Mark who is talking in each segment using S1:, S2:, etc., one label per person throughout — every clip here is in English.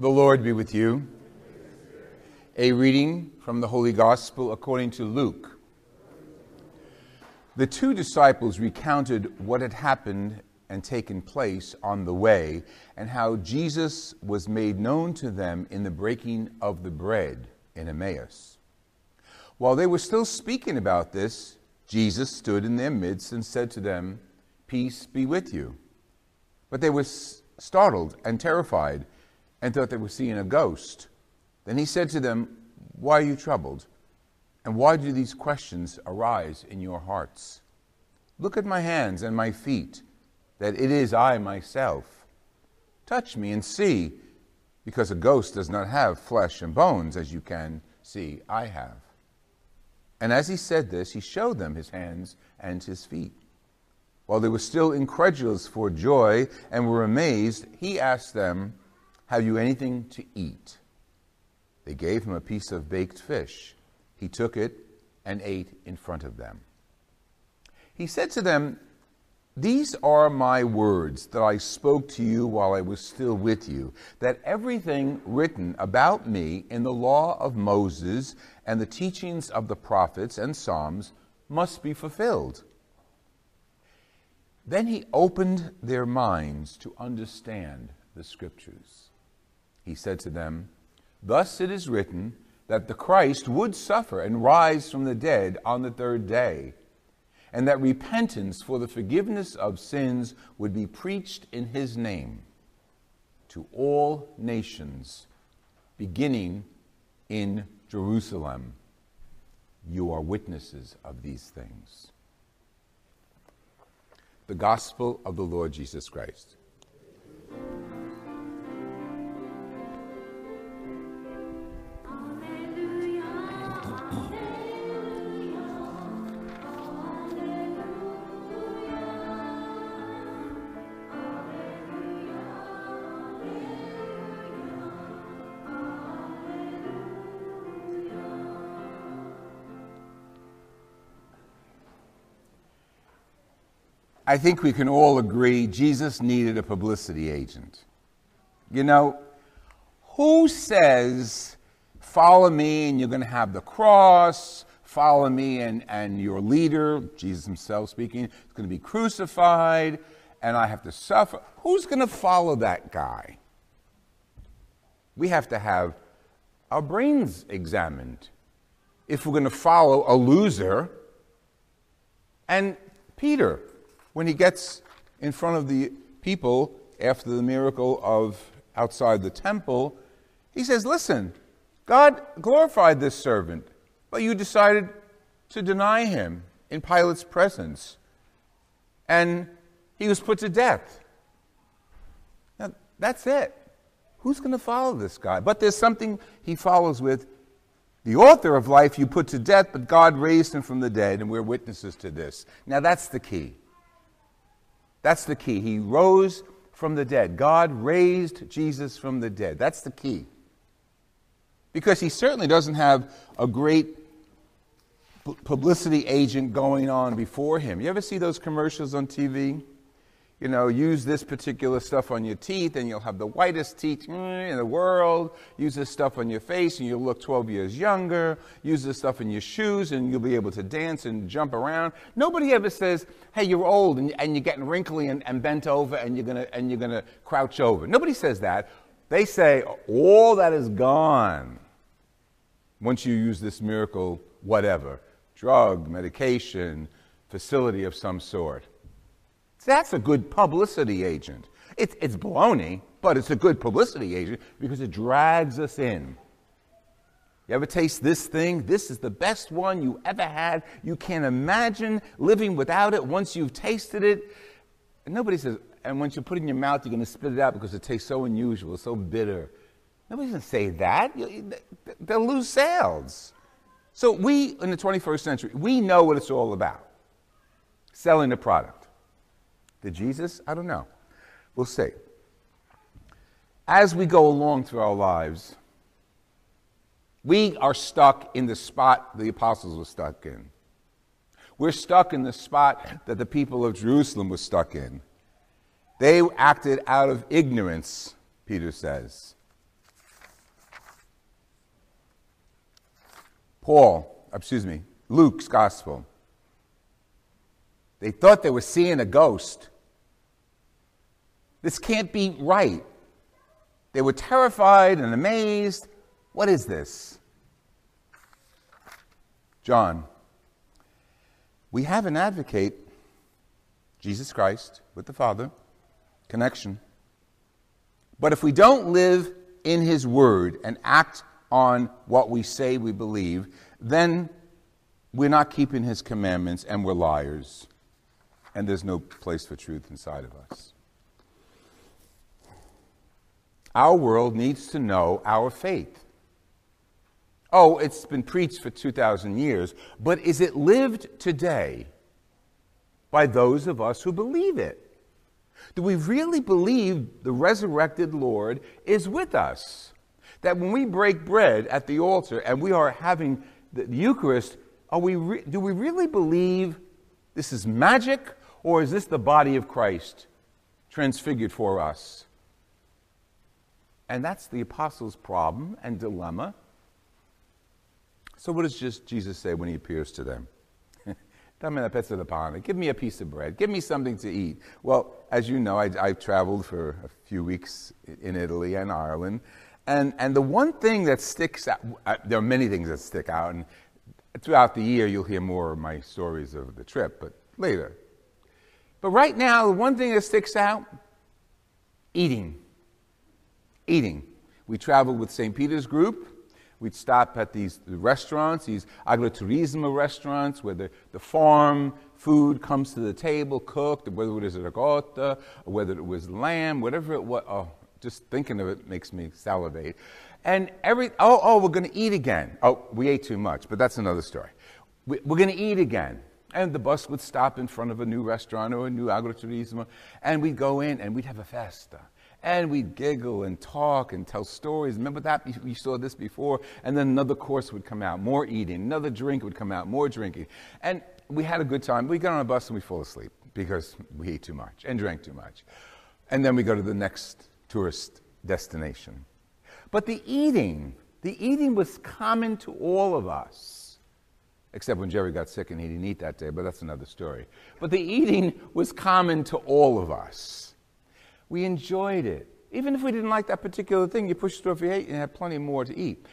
S1: The Lord be with you. A reading from the Holy Gospel according to Luke. The two disciples recounted what had happened and taken place on the way, and how Jesus was made known to them in the breaking of the bread in Emmaus. While they were still speaking about this, Jesus stood in their midst and said to them, Peace be with you. But they were startled and terrified and thought they were seeing a ghost. Then he said to them, Why are you troubled? And why do these questions arise in your hearts? Look at my hands and my feet, that it is I myself. Touch me and see, because a ghost does not have flesh and bones, as you can see I have. And as he said this, he showed them his hands and his feet. While they were still incredulous for joy and were amazed, he asked them, have you anything to eat? They gave him a piece of baked fish. He took it and ate in front of them. He said to them, These are my words that I spoke to you while I was still with you, that everything written about me in the law of Moses and the teachings of the prophets and Psalms must be fulfilled. Then he opened their minds to understand the scriptures he said to them, Thus it is written that the Christ would suffer and rise from the dead on the third day, and that repentance for the forgiveness of sins would be preached in his name to all nations, beginning in Jerusalem. You are witnesses of these things. The Gospel of the Lord Jesus Christ. I think we can all agree Jesus needed a publicity agent. You know, who says, follow me and you're going to have the cross, follow me and, and your leader, Jesus himself speaking, is going to be crucified and I have to suffer? Who's going to follow that guy? We have to have our brains examined if we're going to follow a loser. And Peter, when he gets in front of the people after the miracle of outside the temple, he says, Listen, God glorified this servant, but you decided to deny him in Pilate's presence. And he was put to death. Now, that's it. Who's going to follow this guy? But there's something he follows with the author of life you put to death, but God raised him from the dead, and we're witnesses to this. Now, that's the key. That's the key. He rose from the dead. God raised Jesus from the dead. That's the key. Because he certainly doesn't have a great publicity agent going on before him. You ever see those commercials on TV? You know, use this particular stuff on your teeth and you'll have the whitest teeth mm, in the world. Use this stuff on your face and you'll look 12 years younger. Use this stuff in your shoes and you'll be able to dance and jump around. Nobody ever says, hey, you're old and, and you're getting wrinkly and, and bent over and you're going to and you're gonna crouch over. Nobody says that. They say, all that is gone once you use this miracle, whatever drug, medication, facility of some sort. That's a good publicity agent. It's, it's baloney, but it's a good publicity agent because it drags us in. You ever taste this thing? This is the best one you ever had. You can't imagine living without it once you've tasted it. And nobody says, and once you put it in your mouth, you're going to spit it out because it tastes so unusual, so bitter. Nobody's going to say that. They'll lose sales. So we, in the 21st century, we know what it's all about. Selling a product. Did Jesus? I don't know. We'll see. As we go along through our lives, we are stuck in the spot the apostles were stuck in. We're stuck in the spot that the people of Jerusalem were stuck in. They acted out of ignorance, Peter says. Paul, uh, excuse me, Luke's gospel. They thought they were seeing a ghost. This can't be right. They were terrified and amazed. What is this? John, we have an advocate, Jesus Christ, with the Father, connection. But if we don't live in His Word and act on what we say we believe, then we're not keeping His commandments and we're liars. And there's no place for truth inside of us. Our world needs to know our faith. Oh, it's been preached for 2,000 years, but is it lived today by those of us who believe it? Do we really believe the resurrected Lord is with us? That when we break bread at the altar and we are having the Eucharist, are we re- do we really believe this is magic or is this the body of Christ transfigured for us? And that's the apostles' problem and dilemma. So, what does Jesus say when he appears to them? Give me a piece of bread. Give me something to eat. Well, as you know, I, have traveled for a few weeks in Italy and Ireland. And, and the one thing that sticks out, uh, there are many things that stick out. And throughout the year, you'll hear more of my stories of the trip, but later. But right now, the one thing that sticks out eating. Eating. We traveled with St. Peter's group. We'd stop at these restaurants, these agriturismo restaurants, where the, the farm food comes to the table cooked, whether it was ricotta, or whether it was lamb, whatever it was. Oh, just thinking of it makes me salivate. And every, oh, oh, we're going to eat again. Oh, we ate too much, but that's another story. We, we're going to eat again. And the bus would stop in front of a new restaurant or a new agriturismo, and we'd go in and we'd have a festa. And we'd giggle and talk and tell stories. Remember that? We saw this before. And then another course would come out, more eating. Another drink would come out, more drinking. And we had a good time. We got on a bus and we fall asleep because we ate too much and drank too much. And then we go to the next tourist destination. But the eating, the eating was common to all of us. Except when Jerry got sick and he didn't eat that day, but that's another story. But the eating was common to all of us. We enjoyed it. Even if we didn't like that particular thing, you pushed through if you ate and had plenty more to eat.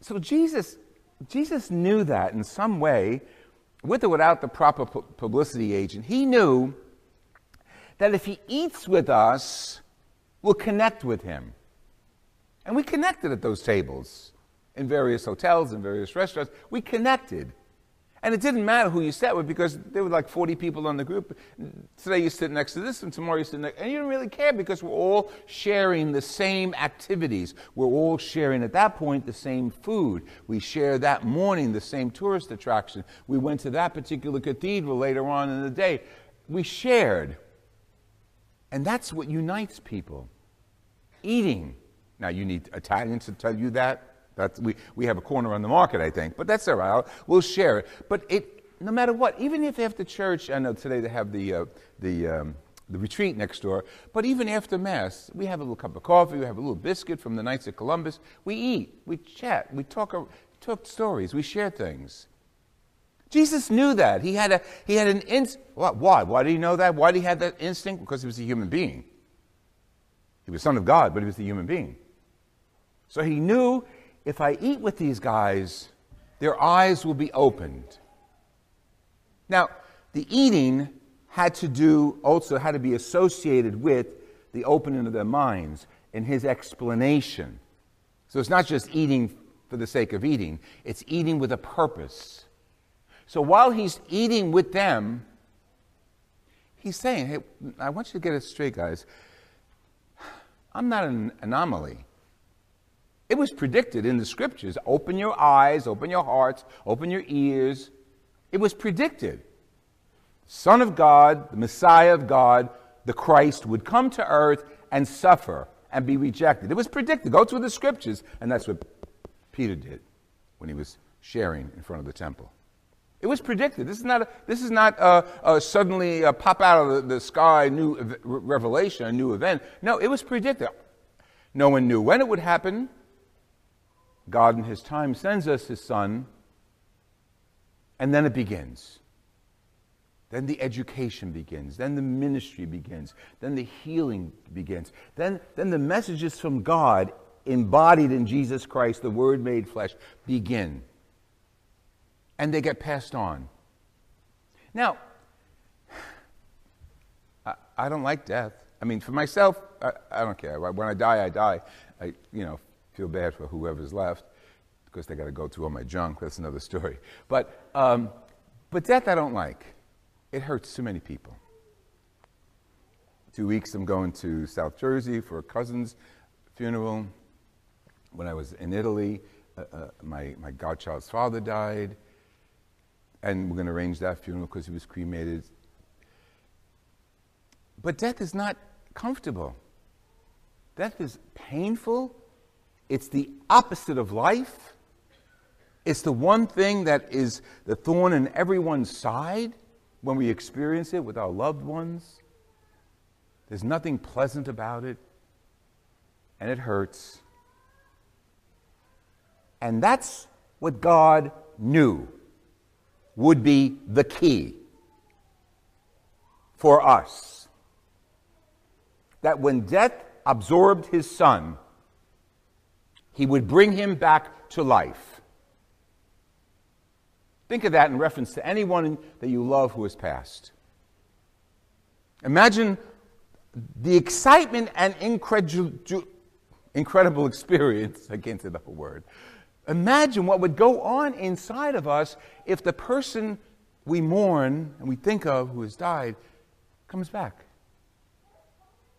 S1: So Jesus, Jesus knew that in some way, with or without the proper publicity agent. He knew that if he eats with us, we'll connect with him. And we connected at those tables in various hotels and various restaurants. We connected. And it didn't matter who you sat with because there were like 40 people on the group. Today you sit next to this, and tomorrow you sit next. And you don't really care because we're all sharing the same activities. We're all sharing at that point the same food. We share that morning the same tourist attraction. We went to that particular cathedral later on in the day. We shared. And that's what unites people eating. Now, you need Italians to tell you that. That's, we, we have a corner on the market, I think, but that's all right. We'll share it. But it, no matter what, even if after church, I know today they have the, uh, the, um, the retreat next door, but even after Mass, we have a little cup of coffee, we have a little biscuit from the Knights of Columbus. We eat, we chat, we talk, talk stories, we share things. Jesus knew that. He had, a, he had an instinct. Why? Why did he know that? Why did he have that instinct? Because he was a human being. He was Son of God, but he was a human being. So he knew if I eat with these guys, their eyes will be opened. Now, the eating had to do also had to be associated with the opening of their minds and his explanation. So it's not just eating for the sake of eating, it's eating with a purpose. So while he's eating with them, he's saying, hey, I want you to get it straight, guys. I'm not an anomaly. It was predicted in the scriptures. Open your eyes, open your hearts, open your ears. It was predicted. Son of God, the Messiah of God, the Christ would come to earth and suffer and be rejected. It was predicted. Go through the scriptures, and that's what Peter did when he was sharing in front of the temple. It was predicted. This is not, a, this is not a, a suddenly a pop out of the, the sky new revelation, a new event. No, it was predicted. No one knew when it would happen. God, in His time, sends us His Son, and then it begins. Then the education begins. Then the ministry begins. Then the healing begins. Then, then the messages from God, embodied in Jesus Christ, the Word made flesh, begin. And they get passed on. Now, I, I don't like death. I mean, for myself, I, I, don't care. When I die, I die. I, you know, feel bad for whoever's left because they got to go through all my junk. That's another story. But, um, but death, I don't like. It hurts too many people. Two weeks, I'm going to South Jersey for a cousin's funeral. When I was in Italy, uh, uh, my, my godchild's father died, and we're going to arrange that funeral because he was cremated. But death is not comfortable. Death is painful. It's the opposite of life. It's the one thing that is the thorn in everyone's side when we experience it with our loved ones. There's nothing pleasant about it, and it hurts. And that's what God knew would be the key for us. That when death absorbed his son, he would bring him back to life. Think of that in reference to anyone that you love who has passed. Imagine the excitement and incredible experience, I can't say whole word. Imagine what would go on inside of us if the person we mourn and we think of who has died comes back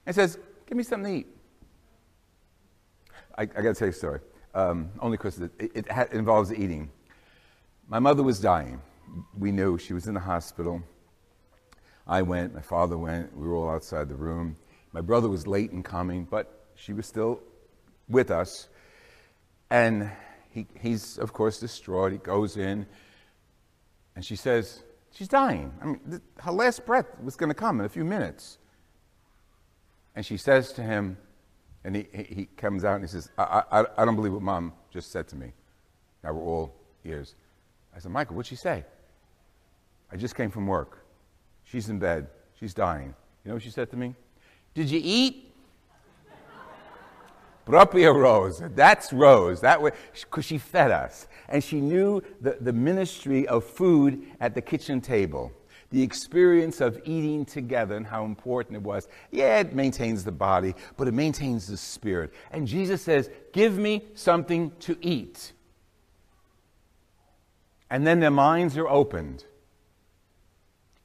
S1: and says, Give me something to eat. I, I got to tell you a story, um, only because it, it, it involves eating. My mother was dying. We knew she was in the hospital. I went, my father went, we were all outside the room. My brother was late in coming, but she was still with us. And he, he's, of course, distraught. He goes in, and she says, She's dying. I mean, th- her last breath was going to come in a few minutes. And she says to him, and he, he comes out and he says, I, I, I don't believe what mom just said to me. Now we're all ears. I said, Michael, what'd she say? I just came from work. She's in bed. She's dying. You know what she said to me? Did you eat? Propria Rose. That's Rose. That way, because she fed us. And she knew the, the ministry of food at the kitchen table. The experience of eating together and how important it was. Yeah, it maintains the body, but it maintains the spirit. And Jesus says, Give me something to eat. And then their minds are opened.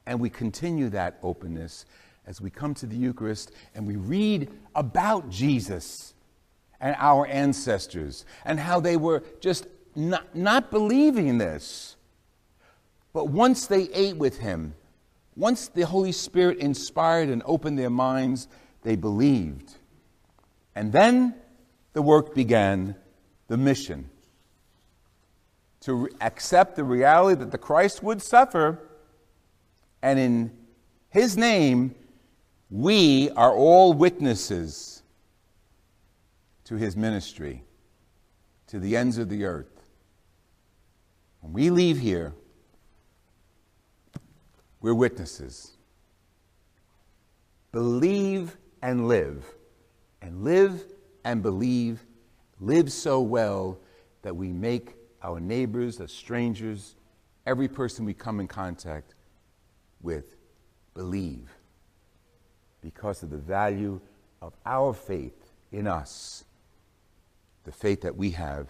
S1: And we continue that openness as we come to the Eucharist and we read about Jesus and our ancestors and how they were just not, not believing this. But once they ate with him, once the Holy Spirit inspired and opened their minds, they believed. And then the work began, the mission to accept the reality that the Christ would suffer, and in his name, we are all witnesses to his ministry to the ends of the earth. When we leave here, we're witnesses. Believe and live, and live and believe, live so well that we make our neighbors, the strangers, every person we come in contact with, believe because of the value of our faith in us, the faith that we have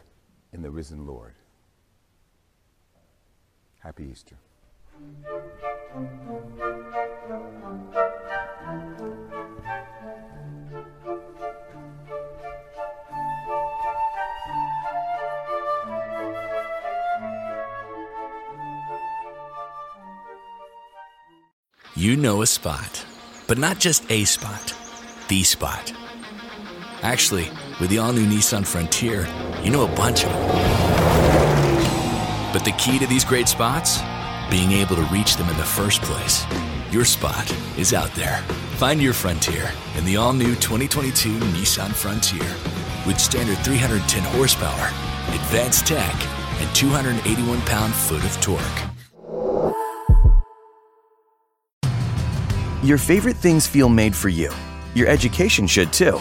S1: in the risen Lord. Happy Easter.
S2: You know a spot, but not just a spot, the spot. Actually, with the all new Nissan Frontier, you know a bunch of them. But the key to these great spots? Being able to reach them in the first place. Your spot is out there. Find your frontier in the all new 2022 Nissan Frontier with standard 310 horsepower, advanced tech, and 281 pound foot of torque.
S3: Your favorite things feel made for you. Your education should too.